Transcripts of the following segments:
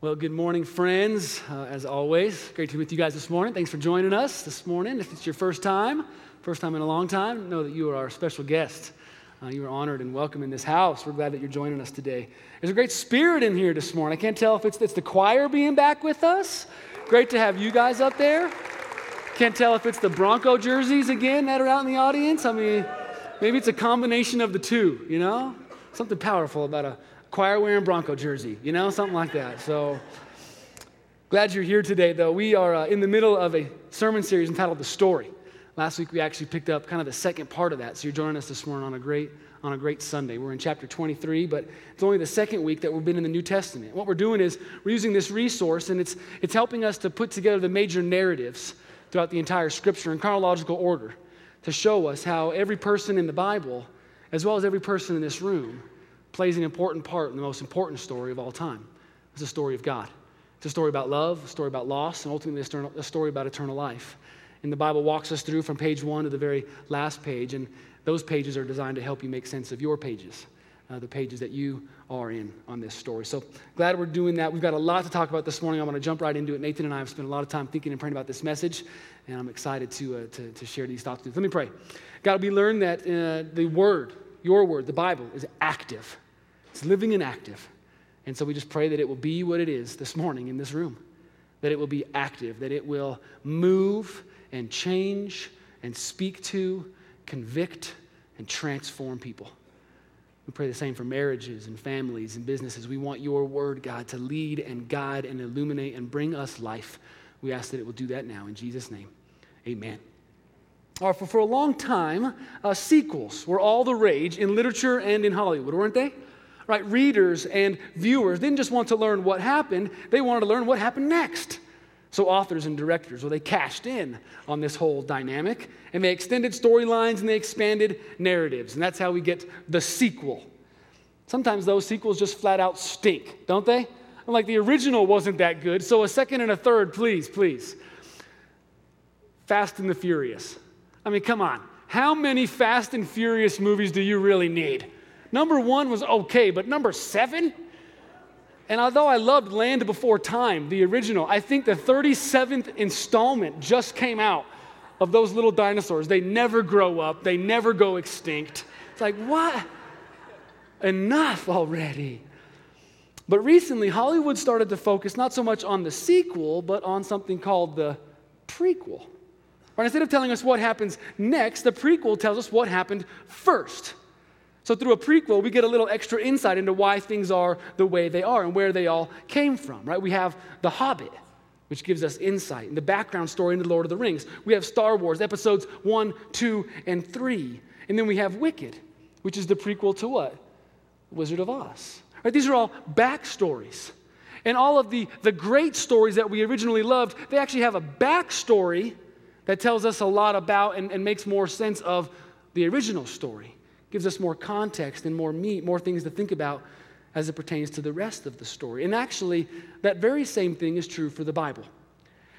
Well, good morning, friends. Uh, as always, great to be with you guys this morning. Thanks for joining us this morning. If it's your first time, first time in a long time, know that you are our special guest. Uh, you are honored and welcome in this house. We're glad that you're joining us today. There's a great spirit in here this morning. I can't tell if it's, it's the choir being back with us. Great to have you guys up there. Can't tell if it's the Bronco jerseys again that are out in the audience. I mean, maybe it's a combination of the two, you know? Something powerful about a choir wearing Bronco jersey, you know, something like that. So glad you're here today, though. We are uh, in the middle of a sermon series entitled The Story. Last week we actually picked up kind of the second part of that. So you're joining us this morning on a great on a great Sunday. We're in chapter 23, but it's only the second week that we've been in the New Testament. What we're doing is we're using this resource and it's it's helping us to put together the major narratives throughout the entire scripture in chronological order to show us how every person in the Bible, as well as every person in this room, plays an important part in the most important story of all time. It's the story of God. It's a story about love, a story about loss, and ultimately a story about eternal life. And the Bible walks us through from page one to the very last page, and those pages are designed to help you make sense of your pages, uh, the pages that you are in on this story. So glad we're doing that. We've got a lot to talk about this morning. I'm going to jump right into it. Nathan and I have spent a lot of time thinking and praying about this message, and I'm excited to, uh, to, to, share these thoughts with you. Let me pray. God, we learned that uh, the Word, your Word, the Bible, is active. It's living and active. And so we just pray that it will be what it is this morning in this room, that it will be active, that it will move and change and speak to, convict, and transform people. We pray the same for marriages and families and businesses. We want your word, God, to lead and guide and illuminate and bring us life. We ask that it will do that now in Jesus' name. Amen. For, for a long time, uh, sequels were all the rage in literature and in Hollywood, weren't they? right? Readers and viewers didn't just want to learn what happened, they wanted to learn what happened next. So, authors and directors, well, they cashed in on this whole dynamic and they extended storylines and they expanded narratives. And that's how we get the sequel. Sometimes those sequels just flat out stink, don't they? I'm Like the original wasn't that good, so a second and a third, please, please. Fast and the Furious. I mean, come on. How many Fast and Furious movies do you really need? Number one was okay, but number seven? And although I loved Land Before Time, the original, I think the 37th installment just came out of those little dinosaurs. They never grow up, they never go extinct. It's like, what? Enough already. But recently, Hollywood started to focus not so much on the sequel, but on something called the prequel. Or instead of telling us what happens next, the prequel tells us what happened first. So, through a prequel, we get a little extra insight into why things are the way they are and where they all came from, right? We have The Hobbit, which gives us insight, and the background story into Lord of the Rings. We have Star Wars, episodes one, two, and three. And then we have Wicked, which is the prequel to what? Wizard of Oz. Right? These are all backstories. And all of the, the great stories that we originally loved, they actually have a backstory that tells us a lot about and, and makes more sense of the original story gives us more context and more meat, more things to think about as it pertains to the rest of the story. And actually, that very same thing is true for the Bible.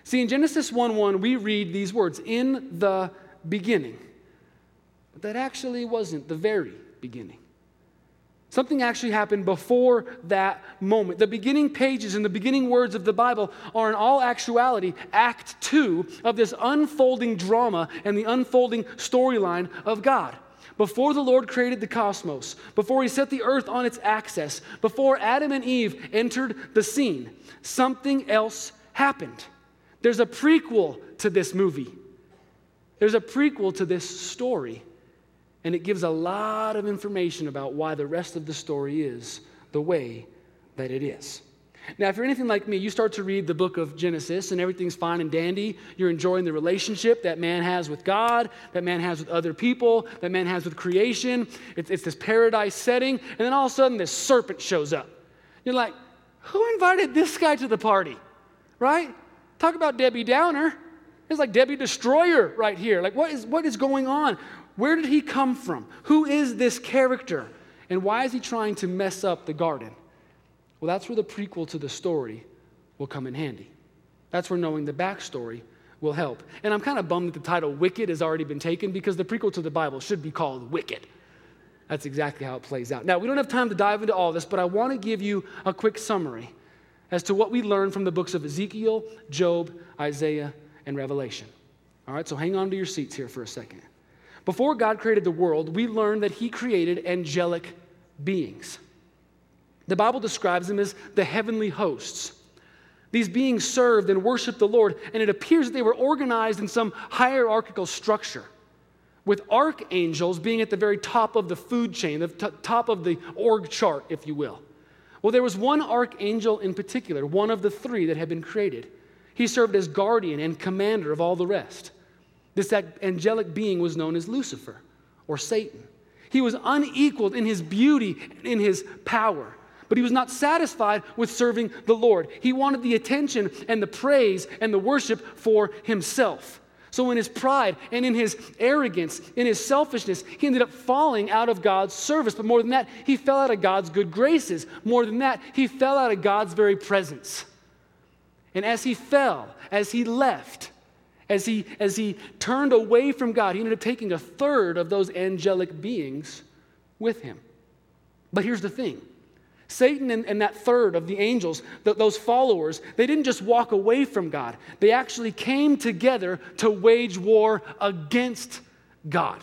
See, in Genesis 1 1, we read these words, in the beginning. But that actually wasn't the very beginning. Something actually happened before that moment. The beginning pages and the beginning words of the Bible are, in all actuality, Act Two of this unfolding drama and the unfolding storyline of God before the Lord created the cosmos, before he set the earth on its axis, before Adam and Eve entered the scene, something else happened. There's a prequel to this movie. There's a prequel to this story, and it gives a lot of information about why the rest of the story is the way that it is. Now, if you're anything like me, you start to read the book of Genesis and everything's fine and dandy. You're enjoying the relationship that man has with God, that man has with other people, that man has with creation. It's, it's this paradise setting. And then all of a sudden, this serpent shows up. You're like, who invited this guy to the party? Right? Talk about Debbie Downer. It's like Debbie Destroyer right here. Like, what is, what is going on? Where did he come from? Who is this character? And why is he trying to mess up the garden? Well, that's where the prequel to the story will come in handy. That's where knowing the backstory will help. And I'm kind of bummed that the title Wicked has already been taken because the prequel to the Bible should be called Wicked. That's exactly how it plays out. Now, we don't have time to dive into all this, but I want to give you a quick summary as to what we learn from the books of Ezekiel, Job, Isaiah, and Revelation. All right, so hang on to your seats here for a second. Before God created the world, we learned that He created angelic beings. The Bible describes them as the heavenly hosts. These beings served and worshiped the Lord, and it appears that they were organized in some hierarchical structure, with archangels being at the very top of the food chain, the t- top of the org chart, if you will. Well, there was one archangel in particular, one of the three that had been created. He served as guardian and commander of all the rest. This angelic being was known as Lucifer or Satan. He was unequaled in his beauty and in his power. But he was not satisfied with serving the Lord. He wanted the attention and the praise and the worship for himself. So, in his pride and in his arrogance, in his selfishness, he ended up falling out of God's service. But more than that, he fell out of God's good graces. More than that, he fell out of God's very presence. And as he fell, as he left, as he, as he turned away from God, he ended up taking a third of those angelic beings with him. But here's the thing Satan and, and that third of the angels, those followers, they didn't just walk away from God, they actually came together to wage war against God.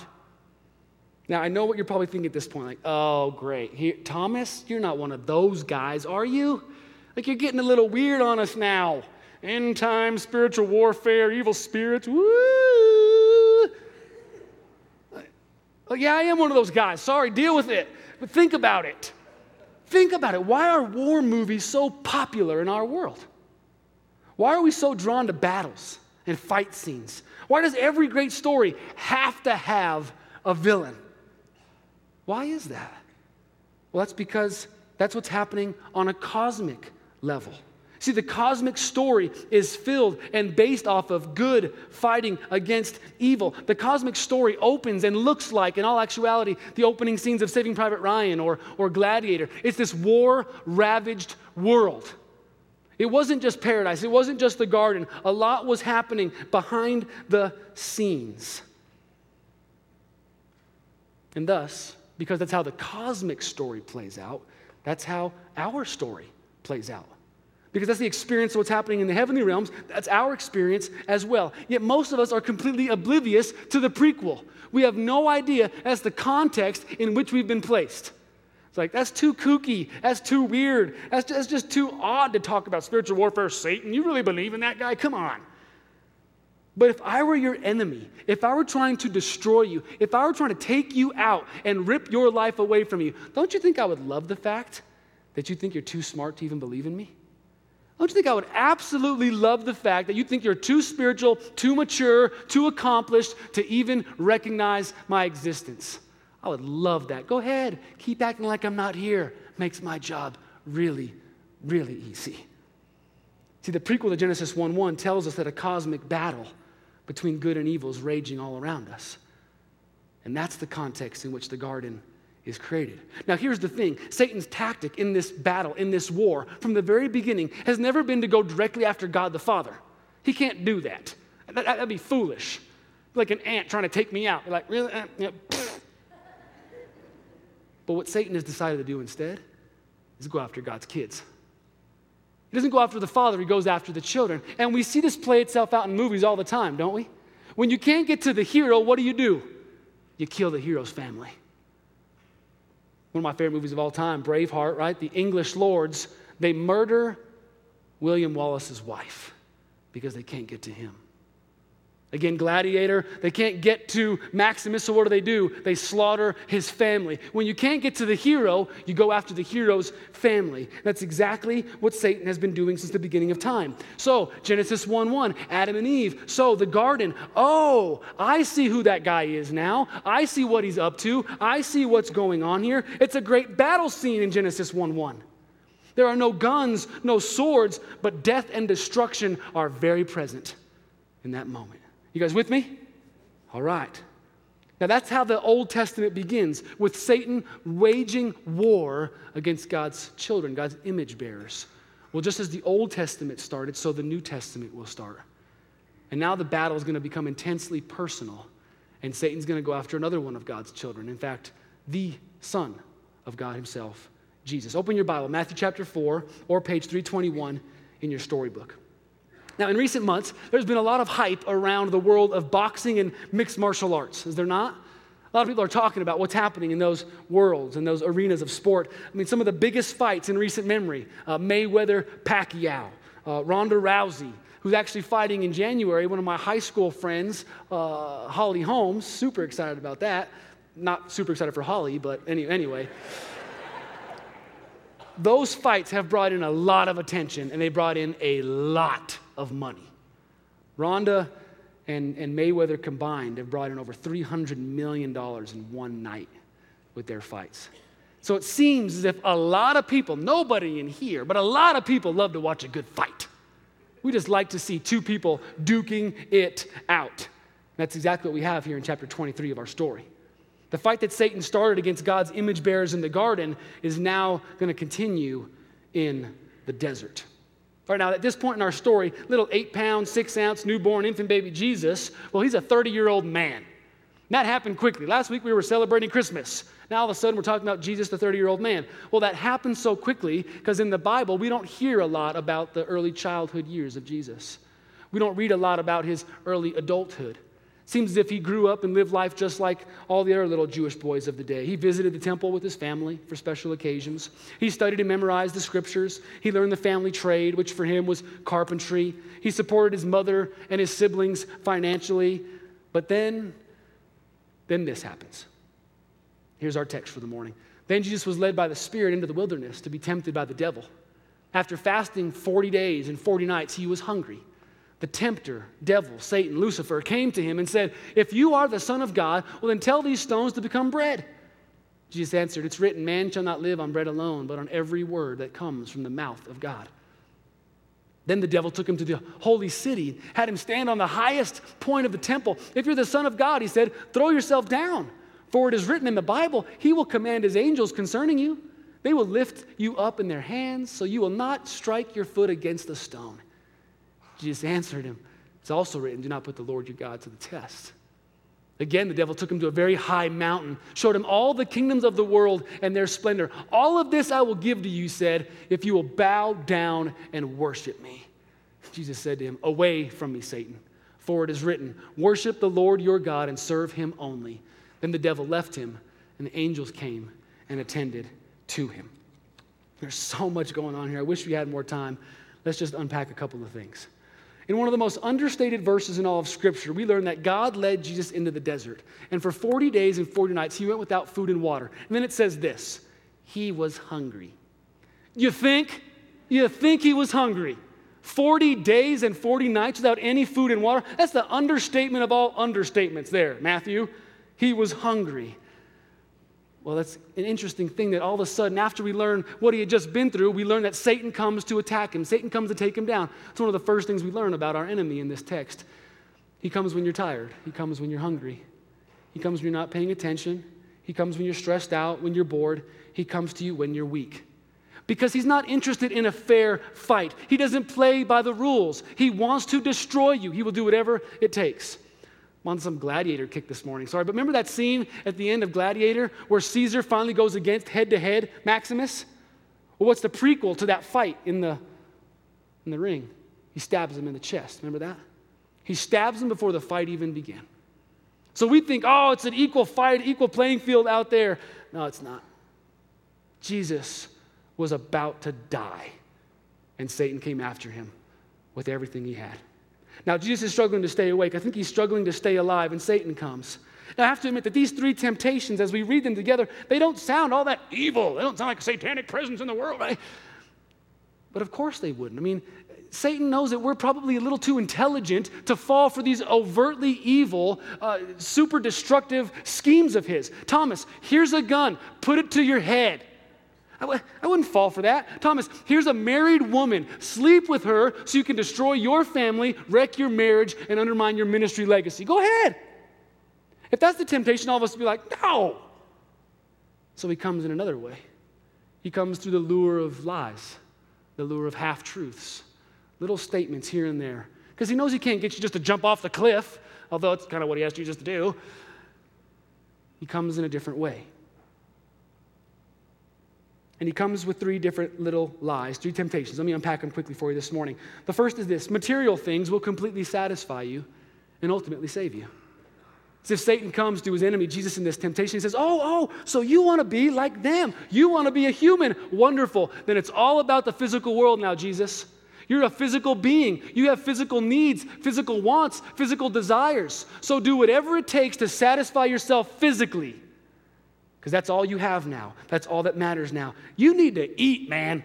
Now, I know what you're probably thinking at this point like, oh, great. Here, Thomas, you're not one of those guys, are you? Like, you're getting a little weird on us now. End time, spiritual warfare, evil spirits. Woo! Like, yeah, I am one of those guys. Sorry, deal with it. But think about it. Think about it. Why are war movies so popular in our world? Why are we so drawn to battles and fight scenes? Why does every great story have to have a villain? Why is that? Well, that's because that's what's happening on a cosmic level. See, the cosmic story is filled and based off of good fighting against evil. The cosmic story opens and looks like, in all actuality, the opening scenes of Saving Private Ryan or, or Gladiator. It's this war ravaged world. It wasn't just paradise, it wasn't just the garden. A lot was happening behind the scenes. And thus, because that's how the cosmic story plays out, that's how our story plays out because that's the experience of what's happening in the heavenly realms. That's our experience as well. Yet most of us are completely oblivious to the prequel. We have no idea as the context in which we've been placed. It's like, that's too kooky. That's too weird. That's just, that's just too odd to talk about spiritual warfare, Satan. You really believe in that guy? Come on. But if I were your enemy, if I were trying to destroy you, if I were trying to take you out and rip your life away from you, don't you think I would love the fact that you think you're too smart to even believe in me? Don't you think I would absolutely love the fact that you think you're too spiritual, too mature, too accomplished to even recognize my existence? I would love that. Go ahead, keep acting like I'm not here. Makes my job really, really easy. See, the prequel to Genesis 1 1 tells us that a cosmic battle between good and evil is raging all around us. And that's the context in which the garden is created. Now, here's the thing Satan's tactic in this battle, in this war, from the very beginning, has never been to go directly after God the Father. He can't do that. that would be foolish. Like an ant trying to take me out. You're like, really? Uh, yeah. But what Satan has decided to do instead is go after God's kids. He doesn't go after the father, he goes after the children. And we see this play itself out in movies all the time, don't we? When you can't get to the hero, what do you do? You kill the hero's family. One of my favorite movies of all time, Braveheart, right? The English lords, they murder William Wallace's wife because they can't get to him. Again, Gladiator, they can't get to Maximus, so what do they do? They slaughter his family. When you can't get to the hero, you go after the hero's family. That's exactly what Satan has been doing since the beginning of time. So, Genesis 1 1, Adam and Eve. So, the garden. Oh, I see who that guy is now. I see what he's up to. I see what's going on here. It's a great battle scene in Genesis 1 1. There are no guns, no swords, but death and destruction are very present in that moment. You guys with me? All right. Now, that's how the Old Testament begins with Satan waging war against God's children, God's image bearers. Well, just as the Old Testament started, so the New Testament will start. And now the battle is going to become intensely personal, and Satan's going to go after another one of God's children. In fact, the Son of God Himself, Jesus. Open your Bible, Matthew chapter 4, or page 321 in your storybook. Now, in recent months, there's been a lot of hype around the world of boxing and mixed martial arts, is there not? A lot of people are talking about what's happening in those worlds, in those arenas of sport. I mean, some of the biggest fights in recent memory uh, Mayweather Pacquiao, uh, Ronda Rousey, who's actually fighting in January. One of my high school friends, uh, Holly Holmes, super excited about that. Not super excited for Holly, but any, anyway. Those fights have brought in a lot of attention and they brought in a lot of money. Ronda and, and Mayweather combined have brought in over $300 million in one night with their fights. So it seems as if a lot of people, nobody in here, but a lot of people love to watch a good fight. We just like to see two people duking it out. That's exactly what we have here in chapter 23 of our story. The fight that Satan started against God's image bearers in the garden is now going to continue in the desert. Right now, at this point in our story, little eight pound, six ounce newborn infant baby Jesus, well, he's a 30 year old man. And that happened quickly. Last week we were celebrating Christmas. Now all of a sudden we're talking about Jesus, the 30 year old man. Well, that happened so quickly because in the Bible we don't hear a lot about the early childhood years of Jesus. We don't read a lot about his early adulthood. Seems as if he grew up and lived life just like all the other little Jewish boys of the day. He visited the temple with his family for special occasions. He studied and memorized the scriptures. He learned the family trade, which for him was carpentry. He supported his mother and his siblings financially. But then, then this happens. Here's our text for the morning. Then Jesus was led by the Spirit into the wilderness to be tempted by the devil. After fasting 40 days and 40 nights, he was hungry the tempter, devil, Satan, Lucifer, came to him and said, If you are the Son of God, well, then tell these stones to become bread. Jesus answered, It's written, Man shall not live on bread alone, but on every word that comes from the mouth of God. Then the devil took him to the holy city, had him stand on the highest point of the temple. If you're the Son of God, he said, throw yourself down. For it is written in the Bible, He will command His angels concerning you. They will lift you up in their hands, so you will not strike your foot against a stone. Jesus answered him, It's also written, Do not put the Lord your God to the test. Again, the devil took him to a very high mountain, showed him all the kingdoms of the world and their splendor. All of this I will give to you, said, if you will bow down and worship me. Jesus said to him, Away from me, Satan, for it is written, Worship the Lord your God and serve him only. Then the devil left him, and the angels came and attended to him. There's so much going on here. I wish we had more time. Let's just unpack a couple of things. In one of the most understated verses in all of Scripture, we learn that God led Jesus into the desert. And for 40 days and 40 nights, he went without food and water. And then it says this He was hungry. You think? You think he was hungry? 40 days and 40 nights without any food and water? That's the understatement of all understatements there, Matthew. He was hungry. Well, that's an interesting thing that all of a sudden, after we learn what he had just been through, we learn that Satan comes to attack him. Satan comes to take him down. It's one of the first things we learn about our enemy in this text. He comes when you're tired, he comes when you're hungry, he comes when you're not paying attention, he comes when you're stressed out, when you're bored, he comes to you when you're weak. Because he's not interested in a fair fight. He doesn't play by the rules. He wants to destroy you. He will do whatever it takes. I'm on some gladiator kick this morning. Sorry, but remember that scene at the end of Gladiator where Caesar finally goes against head to head Maximus? Well, what's the prequel to that fight in the, in the ring? He stabs him in the chest. Remember that? He stabs him before the fight even began. So we think, oh, it's an equal fight, equal playing field out there. No, it's not. Jesus was about to die, and Satan came after him with everything he had. Now, Jesus is struggling to stay awake. I think he's struggling to stay alive, and Satan comes. Now, I have to admit that these three temptations, as we read them together, they don't sound all that evil. They don't sound like a satanic presence in the world. Right? But of course they wouldn't. I mean, Satan knows that we're probably a little too intelligent to fall for these overtly evil, uh, super destructive schemes of his. Thomas, here's a gun, put it to your head. I w- I wouldn't fall for that. Thomas, here's a married woman. Sleep with her so you can destroy your family, wreck your marriage, and undermine your ministry legacy. Go ahead. If that's the temptation, all of us would be like, no. So he comes in another way. He comes through the lure of lies, the lure of half truths, little statements here and there. Because he knows he can't get you just to jump off the cliff, although it's kind of what he asked just to do. He comes in a different way. And he comes with three different little lies, three temptations. Let me unpack them quickly for you this morning. The first is this material things will completely satisfy you and ultimately save you. As if Satan comes to his enemy, Jesus, in this temptation, he says, Oh, oh, so you want to be like them. You want to be a human. Wonderful. Then it's all about the physical world now, Jesus. You're a physical being. You have physical needs, physical wants, physical desires. So do whatever it takes to satisfy yourself physically. Because that's all you have now. That's all that matters now. You need to eat, man.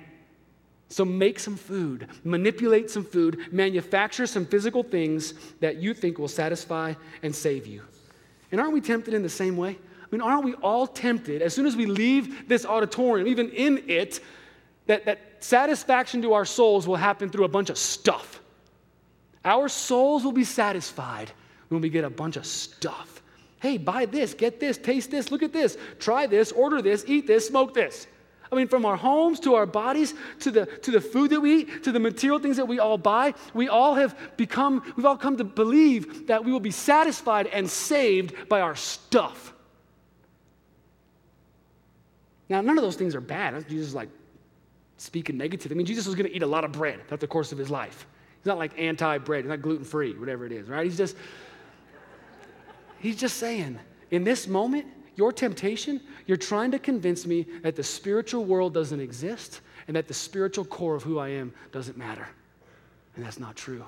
So make some food, manipulate some food, manufacture some physical things that you think will satisfy and save you. And aren't we tempted in the same way? I mean, aren't we all tempted as soon as we leave this auditorium, even in it, that, that satisfaction to our souls will happen through a bunch of stuff? Our souls will be satisfied when we get a bunch of stuff. Hey, buy this, get this, taste this, look at this, try this, order this, eat this, smoke this. I mean, from our homes to our bodies to the, to the food that we eat to the material things that we all buy, we all have become, we've all come to believe that we will be satisfied and saved by our stuff. Now, none of those things are bad. Jesus is like speaking negative. I mean, Jesus was going to eat a lot of bread throughout the course of his life. He's not like anti bread, he's not gluten free, whatever it is, right? He's just, he's just saying, in this moment, your temptation, you're trying to convince me that the spiritual world doesn't exist and that the spiritual core of who I am doesn't matter. And that's not true.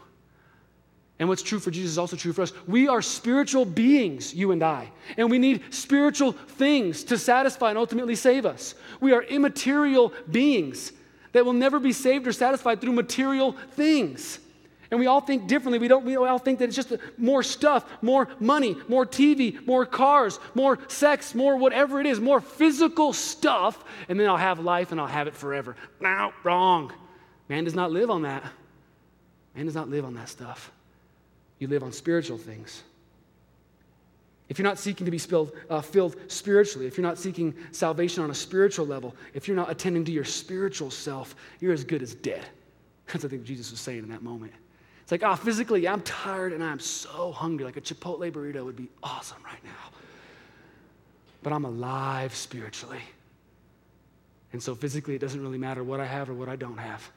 And what's true for Jesus is also true for us. We are spiritual beings, you and I, and we need spiritual things to satisfy and ultimately save us. We are immaterial beings that will never be saved or satisfied through material things. And we all think differently. We, don't, we all think that it's just more stuff, more money, more TV, more cars, more sex, more whatever it is, more physical stuff, and then I'll have life and I'll have it forever. No, wrong. Man does not live on that. Man does not live on that stuff. You live on spiritual things. If you're not seeking to be spilled, uh, filled spiritually, if you're not seeking salvation on a spiritual level, if you're not attending to your spiritual self, you're as good as dead. That's what I think Jesus was saying in that moment. Like, oh, physically, I'm tired and I'm so hungry. Like a Chipotle burrito would be awesome right now. But I'm alive spiritually. And so physically, it doesn't really matter what I have or what I don't have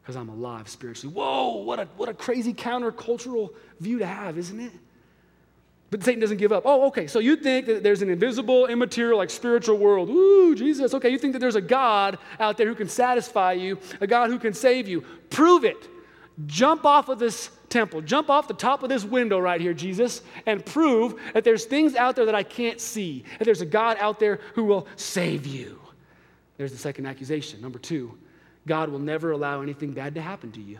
because I'm alive spiritually. Whoa, what a, what a crazy countercultural view to have, isn't it? But Satan doesn't give up. Oh, okay, so you think that there's an invisible, immaterial, like spiritual world. Ooh, Jesus. Okay, you think that there's a God out there who can satisfy you, a God who can save you. Prove it. Jump off of this temple, jump off the top of this window right here, Jesus, and prove that there's things out there that I can't see, that there's a God out there who will save you. There's the second accusation. Number two, God will never allow anything bad to happen to you.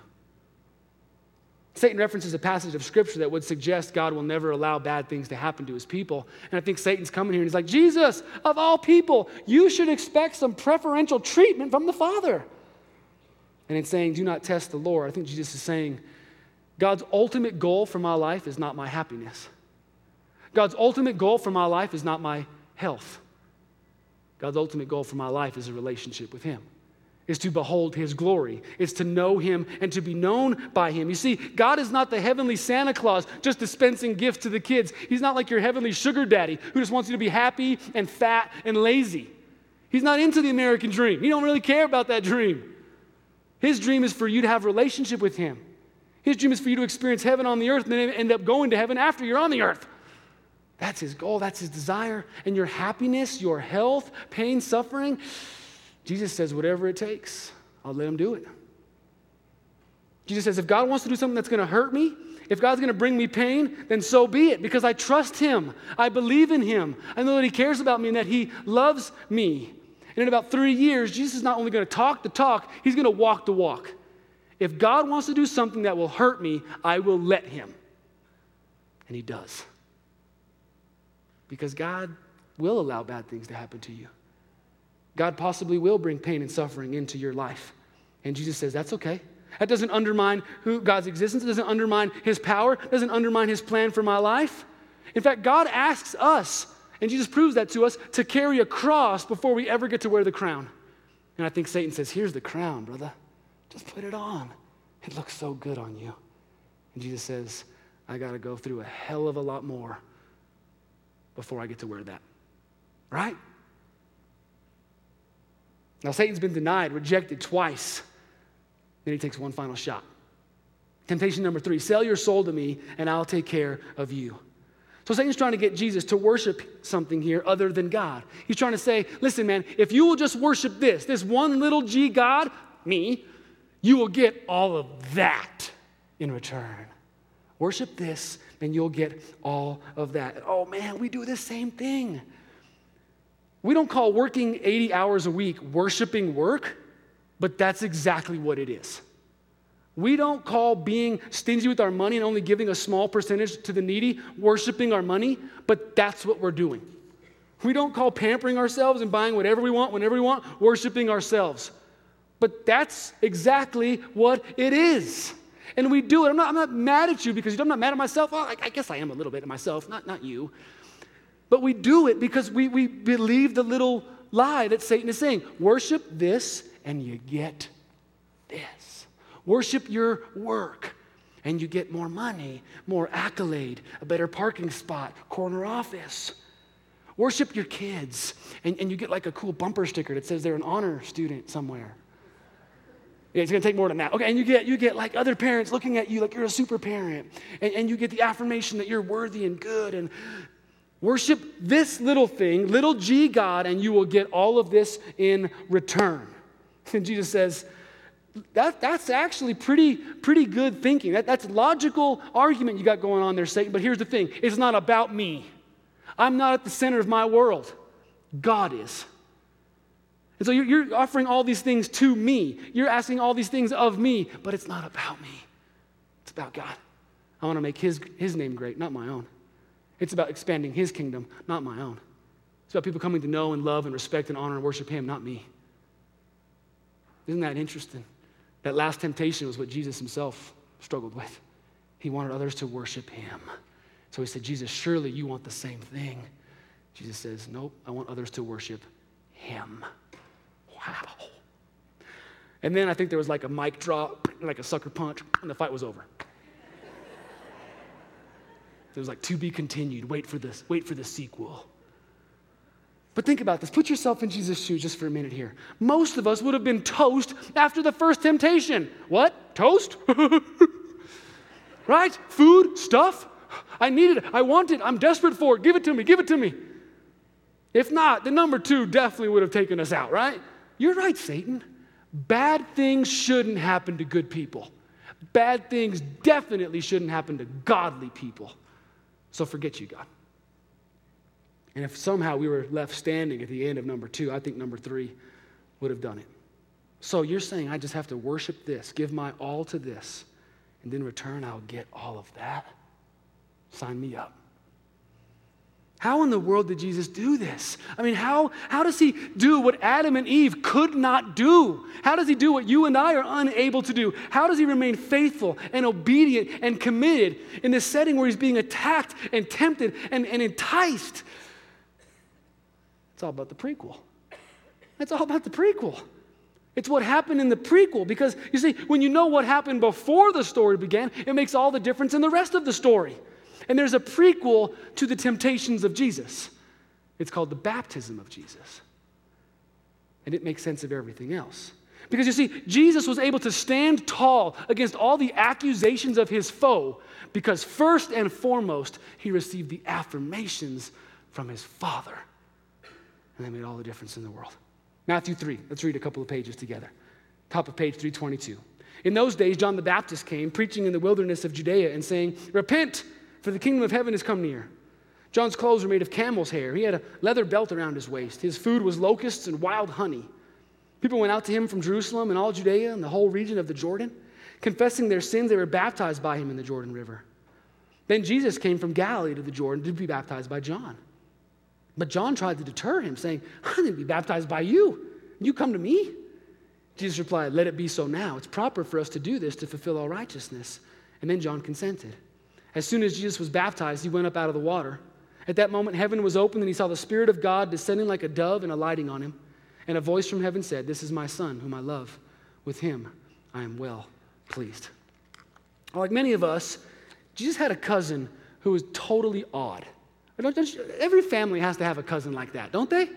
Satan references a passage of scripture that would suggest God will never allow bad things to happen to his people. And I think Satan's coming here and he's like, Jesus, of all people, you should expect some preferential treatment from the Father. And in saying, do not test the Lord, I think Jesus is saying, God's ultimate goal for my life is not my happiness. God's ultimate goal for my life is not my health. God's ultimate goal for my life is a relationship with Him, is to behold His glory, is to know Him and to be known by Him. You see, God is not the heavenly Santa Claus just dispensing gifts to the kids. He's not like your heavenly sugar daddy who just wants you to be happy and fat and lazy. He's not into the American dream. He don't really care about that dream. His dream is for you to have relationship with him. His dream is for you to experience heaven on the earth and then end up going to heaven after you're on the earth. That's his goal, that's his desire. And your happiness, your health, pain, suffering, Jesus says, whatever it takes, I'll let him do it. Jesus says, if God wants to do something that's going to hurt me, if God's going to bring me pain, then so be it because I trust him. I believe in him. I know that he cares about me and that he loves me. And in about three years, Jesus is not only going to talk the talk, he's going to walk the walk. If God wants to do something that will hurt me, I will let him. And he does. Because God will allow bad things to happen to you. God possibly will bring pain and suffering into your life. And Jesus says, that's okay. That doesn't undermine who God's existence, it doesn't undermine his power, it doesn't undermine his plan for my life. In fact, God asks us and Jesus proves that to us to carry a cross before we ever get to wear the crown. And I think Satan says, Here's the crown, brother. Just put it on. It looks so good on you. And Jesus says, I got to go through a hell of a lot more before I get to wear that. Right? Now, Satan's been denied, rejected twice. Then he takes one final shot. Temptation number three sell your soul to me, and I'll take care of you. So Satan's trying to get Jesus to worship something here other than God. He's trying to say, listen, man, if you will just worship this, this one little g God, me, you will get all of that in return. Worship this, and you'll get all of that. Oh man, we do the same thing. We don't call working 80 hours a week worshiping work, but that's exactly what it is. We don't call being stingy with our money and only giving a small percentage to the needy worshiping our money, but that's what we're doing. We don't call pampering ourselves and buying whatever we want whenever we want worshiping ourselves. But that's exactly what it is. And we do it. I'm not, I'm not mad at you because I'm not mad at myself. Well, I, I guess I am a little bit at myself, not, not you. But we do it because we, we believe the little lie that Satan is saying worship this and you get this. Worship your work and you get more money, more accolade, a better parking spot, corner office. Worship your kids and, and you get like a cool bumper sticker that says they're an honor student somewhere. Yeah, it's going to take more than that. Okay, and you get, you get like other parents looking at you like you're a super parent, and, and you get the affirmation that you're worthy and good, and Worship this little thing, little g God, and you will get all of this in return. And Jesus says, that, that's actually pretty, pretty good thinking. That, that's logical argument you got going on there, Satan. But here's the thing it's not about me. I'm not at the center of my world. God is. And so you're, you're offering all these things to me. You're asking all these things of me, but it's not about me. It's about God. I want to make his, his name great, not my own. It's about expanding His kingdom, not my own. It's about people coming to know and love and respect and honor and worship Him, not me. Isn't that interesting? That last temptation was what Jesus Himself struggled with. He wanted others to worship Him. So He said, Jesus, surely you want the same thing. Jesus says, Nope, I want others to worship Him. Wow. And then I think there was like a mic drop, like a sucker punch, and the fight was over. It was like to be continued. Wait for this. Wait for the sequel. But think about this. Put yourself in Jesus' shoes just for a minute here. Most of us would have been toast after the first temptation. What? Toast? right? Food, stuff. I need it. I want it. I'm desperate for it. Give it to me. Give it to me. If not, the number two definitely would have taken us out, right? You're right, Satan. Bad things shouldn't happen to good people. Bad things definitely shouldn't happen to godly people. So forget you, God. And if somehow we were left standing at the end of number two, I think number three would have done it. So you're saying I just have to worship this, give my all to this, and in return I'll get all of that? Sign me up. How in the world did Jesus do this? I mean, how, how does he do what Adam and Eve could not do? How does he do what you and I are unable to do? How does he remain faithful and obedient and committed in this setting where he's being attacked and tempted and, and enticed? It's all about the prequel. It's all about the prequel. It's what happened in the prequel because you see, when you know what happened before the story began, it makes all the difference in the rest of the story. And there's a prequel to the temptations of Jesus. It's called the baptism of Jesus. And it makes sense of everything else. Because you see, Jesus was able to stand tall against all the accusations of his foe because, first and foremost, he received the affirmations from his Father. And that made all the difference in the world. Matthew 3, let's read a couple of pages together. Top of page 322. In those days, John the Baptist came, preaching in the wilderness of Judea and saying, Repent, for the kingdom of heaven has come near. John's clothes were made of camel's hair. He had a leather belt around his waist. His food was locusts and wild honey. People went out to him from Jerusalem and all Judea and the whole region of the Jordan. Confessing their sins, they were baptized by him in the Jordan River. Then Jesus came from Galilee to the Jordan to be baptized by John. But John tried to deter him, saying, I didn't be baptized by you. You come to me? Jesus replied, Let it be so now. It's proper for us to do this to fulfill all righteousness. And then John consented. As soon as Jesus was baptized, he went up out of the water. At that moment, heaven was opened, and he saw the Spirit of God descending like a dove and alighting on him. And a voice from heaven said, This is my Son, whom I love. With him I am well pleased. Like many of us, Jesus had a cousin who was totally odd. Every family has to have a cousin like that, don't they?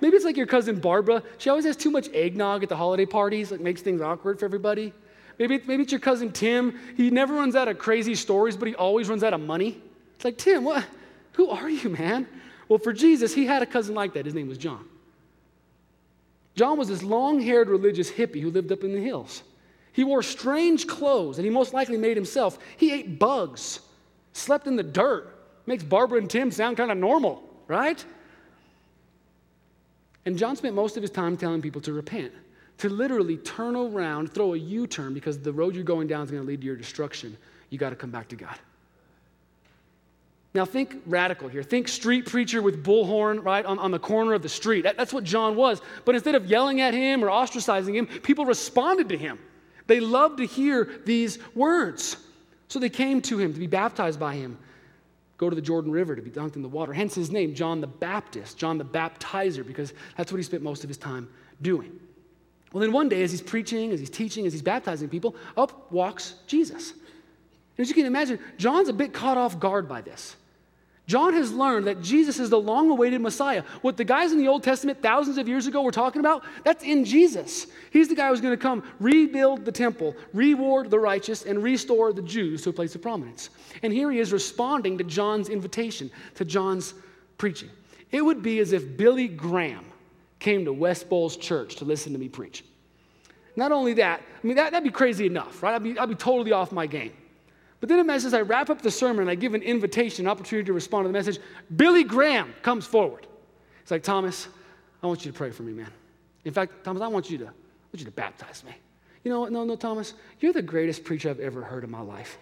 Maybe it's like your cousin Barbara. She always has too much eggnog at the holiday parties, like makes things awkward for everybody. Maybe, maybe it's your cousin Tim. He never runs out of crazy stories, but he always runs out of money. It's like, Tim, what? Who are you, man? Well, for Jesus, he had a cousin like that. His name was John. John was this long haired religious hippie who lived up in the hills. He wore strange clothes and he most likely made himself. He ate bugs, slept in the dirt. Makes Barbara and Tim sound kind of normal, right? And John spent most of his time telling people to repent, to literally turn around, throw a U turn because the road you're going down is going to lead to your destruction. You got to come back to God. Now, think radical here. Think street preacher with bullhorn, right, on, on the corner of the street. That, that's what John was. But instead of yelling at him or ostracizing him, people responded to him. They loved to hear these words. So they came to him to be baptized by him, go to the Jordan River to be dunked in the water. Hence his name, John the Baptist, John the Baptizer, because that's what he spent most of his time doing. Well, then one day, as he's preaching, as he's teaching, as he's baptizing people, up walks Jesus. And as you can imagine, John's a bit caught off guard by this. John has learned that Jesus is the long awaited Messiah. What the guys in the Old Testament thousands of years ago were talking about, that's in Jesus. He's the guy who's going to come rebuild the temple, reward the righteous, and restore the Jews to a place of prominence. And here he is responding to John's invitation, to John's preaching. It would be as if Billy Graham came to West Bowles Church to listen to me preach. Not only that, I mean, that, would be crazy enough, right? I'd be, I'd be totally off my game. But then as I wrap up the sermon and I give an invitation, an opportunity to respond to the message, Billy Graham comes forward. He's like, Thomas, I want you to pray for me, man. In fact, Thomas, I want you to, I want you to baptize me. You know what? No, no, Thomas, you're the greatest preacher I've ever heard in my life.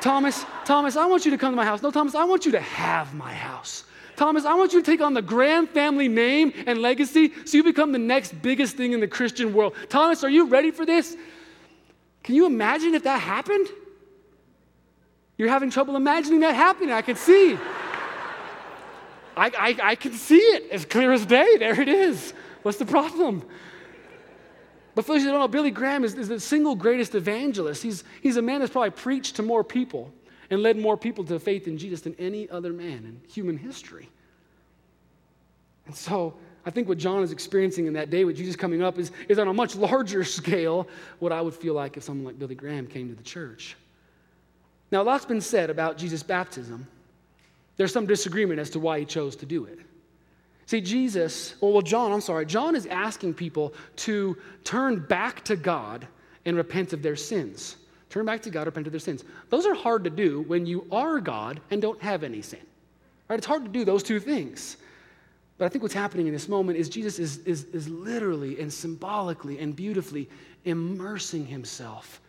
Thomas, Thomas, I want you to come to my house. No, Thomas, I want you to have my house. Thomas, I want you to take on the Graham family name and legacy so you become the next biggest thing in the Christian world. Thomas, are you ready for this? Can you imagine if that happened? You're having trouble imagining that happening. I can see. I, I, I can see it as clear as day. There it is. What's the problem? But for those who don't know, Billy Graham is, is the single greatest evangelist. He's, he's a man that's probably preached to more people and led more people to faith in Jesus than any other man in human history. And so I think what John is experiencing in that day with Jesus coming up is, is on a much larger scale what I would feel like if someone like Billy Graham came to the church. Now, a lot's been said about Jesus' baptism. There's some disagreement as to why he chose to do it. See, Jesus, well, John, I'm sorry, John is asking people to turn back to God and repent of their sins. Turn back to God, repent of their sins. Those are hard to do when you are God and don't have any sin. Right? It's hard to do those two things. But I think what's happening in this moment is Jesus is, is, is literally and symbolically and beautifully immersing himself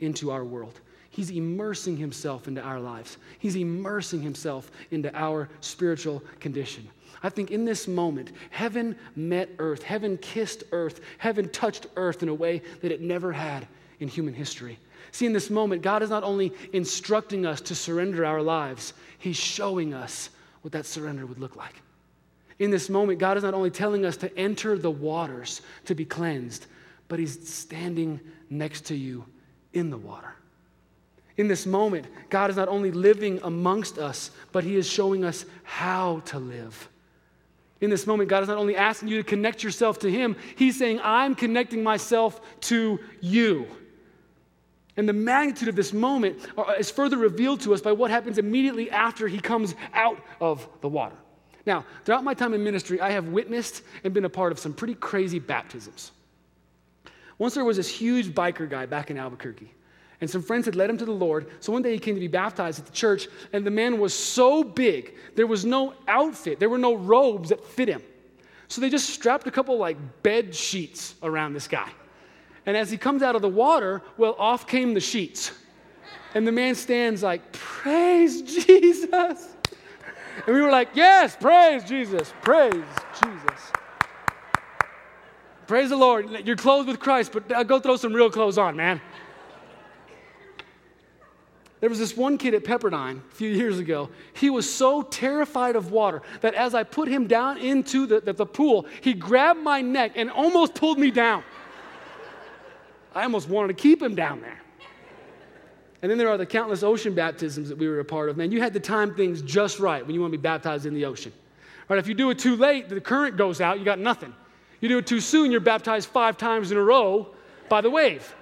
into our world. He's immersing himself into our lives. He's immersing himself into our spiritual condition. I think in this moment, heaven met earth, heaven kissed earth, heaven touched earth in a way that it never had in human history. See, in this moment, God is not only instructing us to surrender our lives, He's showing us what that surrender would look like. In this moment, God is not only telling us to enter the waters to be cleansed, but He's standing next to you in the water. In this moment, God is not only living amongst us, but He is showing us how to live. In this moment, God is not only asking you to connect yourself to Him, He's saying, I'm connecting myself to you. And the magnitude of this moment is further revealed to us by what happens immediately after He comes out of the water. Now, throughout my time in ministry, I have witnessed and been a part of some pretty crazy baptisms. Once there was this huge biker guy back in Albuquerque and some friends had led him to the Lord. So one day he came to be baptized at the church, and the man was so big, there was no outfit, there were no robes that fit him. So they just strapped a couple like bed sheets around this guy. And as he comes out of the water, well, off came the sheets. And the man stands like, Praise Jesus. And we were like, Yes, praise Jesus, praise Jesus. Praise the Lord. You're clothed with Christ, but go throw some real clothes on, man. There was this one kid at Pepperdine a few years ago. He was so terrified of water that as I put him down into the, the, the, pool, he grabbed my neck and almost pulled me down. I almost wanted to keep him down there. And then there are the countless ocean baptisms that we were a part of. Man, you had to time things just right when you want to be baptized in the ocean. Right? If you do it too late, the current goes out, you got nothing. You do it too soon, you're baptized five times in a row by the wave.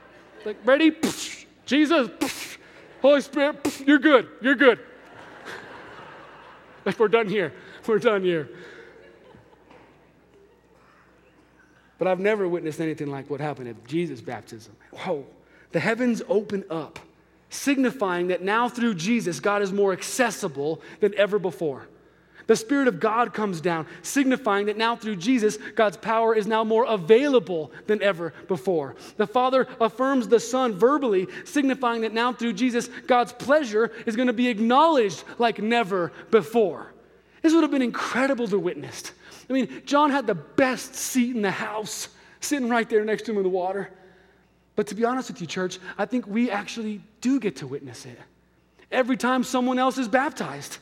Like, ready? Jesus, Holy Spirit, you're good, you're good. like, we're done here, we're done here. But I've never witnessed anything like what happened at Jesus' baptism. Whoa, the heavens open up, signifying that now through Jesus, God is more accessible than ever before. The Spirit of God comes down, signifying that now through Jesus, God's power is now more available than ever before. The Father affirms the Son verbally, signifying that now through Jesus, God's pleasure is going to be acknowledged like never before. This would have been incredible to witness. I mean, John had the best seat in the house, sitting right there next to him in the water. But to be honest with you, church, I think we actually do get to witness it every time someone else is baptized.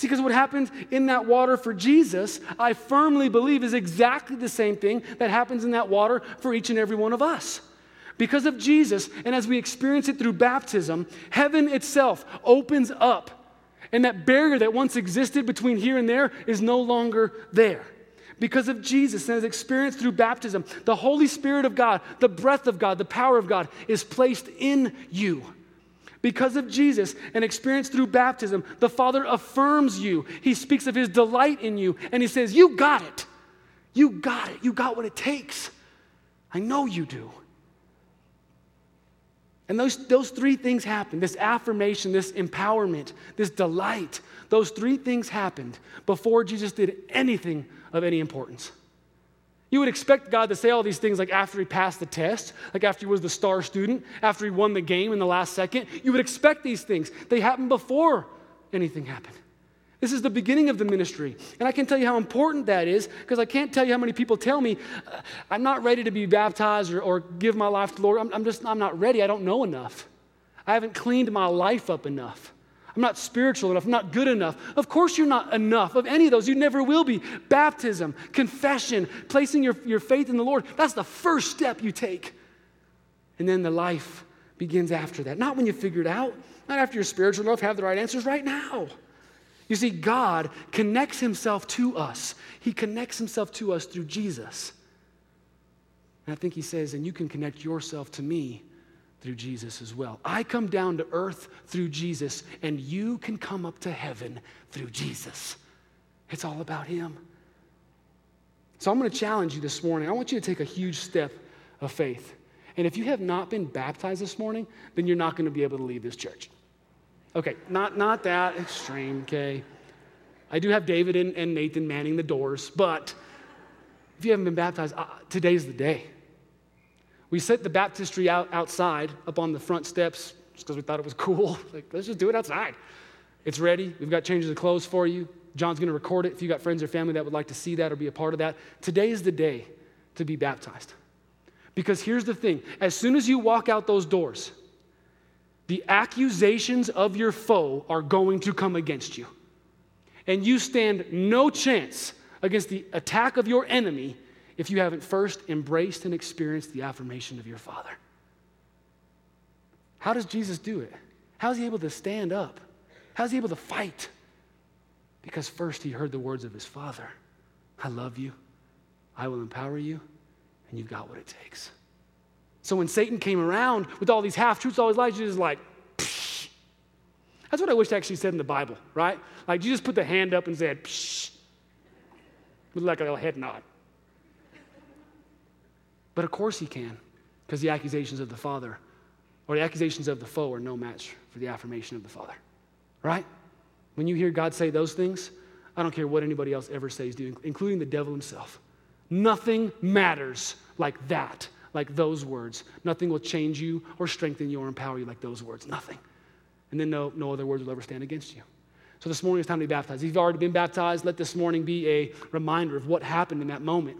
See, because what happens in that water for Jesus, I firmly believe, is exactly the same thing that happens in that water for each and every one of us. Because of Jesus, and as we experience it through baptism, heaven itself opens up. And that barrier that once existed between here and there is no longer there. Because of Jesus and as experienced through baptism, the Holy Spirit of God, the breath of God, the power of God is placed in you. Because of Jesus and experience through baptism, the Father affirms you. He speaks of his delight in you, and he says, You got it. You got it. You got what it takes. I know you do. And those, those three things happened this affirmation, this empowerment, this delight. Those three things happened before Jesus did anything of any importance. You would expect God to say all these things like after he passed the test, like after he was the star student, after he won the game in the last second. You would expect these things. They happen before anything happened. This is the beginning of the ministry. And I can tell you how important that is because I can't tell you how many people tell me, uh, I'm not ready to be baptized or, or give my life to the Lord. I'm, I'm just, I'm not ready. I don't know enough. I haven't cleaned my life up enough. I'm not spiritual enough. I'm not good enough. Of course, you're not enough of any of those. You never will be. Baptism, confession, placing your, your faith in the Lord, that's the first step you take. And then the life begins after that. Not when you figure it out, not after you're spiritual enough, have the right answers, right now. You see, God connects himself to us, He connects himself to us through Jesus. And I think He says, and you can connect yourself to me through Jesus as well. I come down to earth through Jesus, and you can come up to heaven through Jesus. It's all about Him. So I'm going to challenge you this morning. I want you to take a huge step of faith. And if you have not been baptized this morning, then you're not going to be able to leave this church. Okay, not, not that extreme, okay? I do have David and, and Nathan manning the doors, but if you haven't been baptized, uh, today's the day. We set the baptistry out outside up on the front steps just because we thought it was cool. Like, let's just do it outside. It's ready. We've got changes of clothes for you. John's going to record it if you've got friends or family that would like to see that or be a part of that. Today is the day to be baptized. Because here's the thing as soon as you walk out those doors, the accusations of your foe are going to come against you. And you stand no chance against the attack of your enemy if you haven't first embraced and experienced the affirmation of your Father. How does Jesus do it? How is he able to stand up? How is he able to fight? Because first he heard the words of his Father I love you, I will empower you, and you've got what it takes. So when Satan came around with all these half truths, all his lies, Jesus is like, Psh. that's what I wish I actually said in the Bible, right? Like Jesus put the hand up and said, Psh, with like a little head nod. But of course he can, because the accusations of the Father or the accusations of the foe are no match for the affirmation of the Father. Right? When you hear God say those things, I don't care what anybody else ever says, including the devil himself. Nothing matters like that, like those words. Nothing will change you or strengthen you or empower you like those words. Nothing. And then no, no other words will ever stand against you. So this morning is time to be baptized. If you've already been baptized, let this morning be a reminder of what happened in that moment.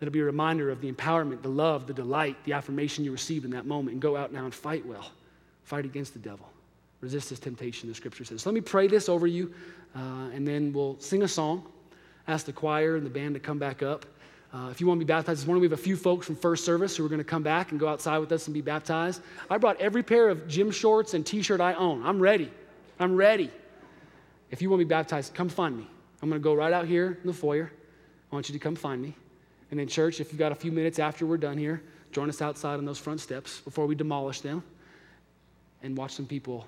It'll be a reminder of the empowerment, the love, the delight, the affirmation you received in that moment. And go out now and fight well. Fight against the devil. Resist his temptation, the scripture says. So let me pray this over you, uh, and then we'll sing a song. Ask the choir and the band to come back up. Uh, if you want to be baptized this morning, we have a few folks from first service who are going to come back and go outside with us and be baptized. I brought every pair of gym shorts and t shirt I own. I'm ready. I'm ready. If you want to be baptized, come find me. I'm going to go right out here in the foyer. I want you to come find me. And then, church, if you've got a few minutes after we're done here, join us outside on those front steps before we demolish them and watch some people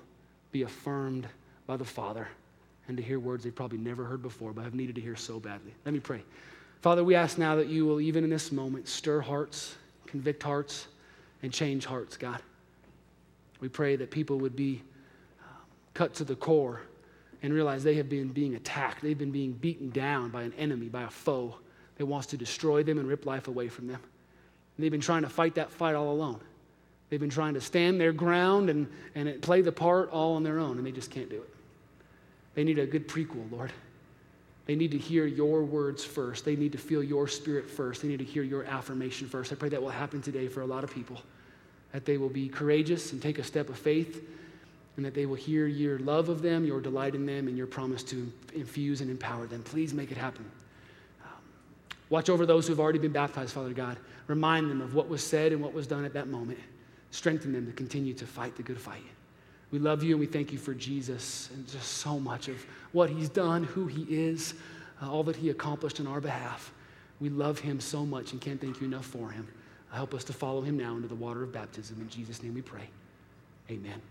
be affirmed by the Father and to hear words they've probably never heard before, but have needed to hear so badly. Let me pray. Father, we ask now that you will, even in this moment, stir hearts, convict hearts, and change hearts, God. We pray that people would be um, cut to the core and realize they have been being attacked. They've been being beaten down by an enemy, by a foe that wants to destroy them and rip life away from them. And they've been trying to fight that fight all alone. They've been trying to stand their ground and, and play the part all on their own, and they just can't do it. They need a good prequel, Lord. They need to hear your words first. They need to feel your spirit first. They need to hear your affirmation first. I pray that will happen today for a lot of people, that they will be courageous and take a step of faith, and that they will hear your love of them, your delight in them, and your promise to infuse and empower them. Please make it happen. Watch over those who have already been baptized, Father God. Remind them of what was said and what was done at that moment. Strengthen them to continue to fight the good fight. We love you and we thank you for Jesus and just so much of what he's done, who he is, uh, all that he accomplished on our behalf. We love him so much and can't thank you enough for him. Help us to follow him now into the water of baptism. In Jesus' name we pray. Amen.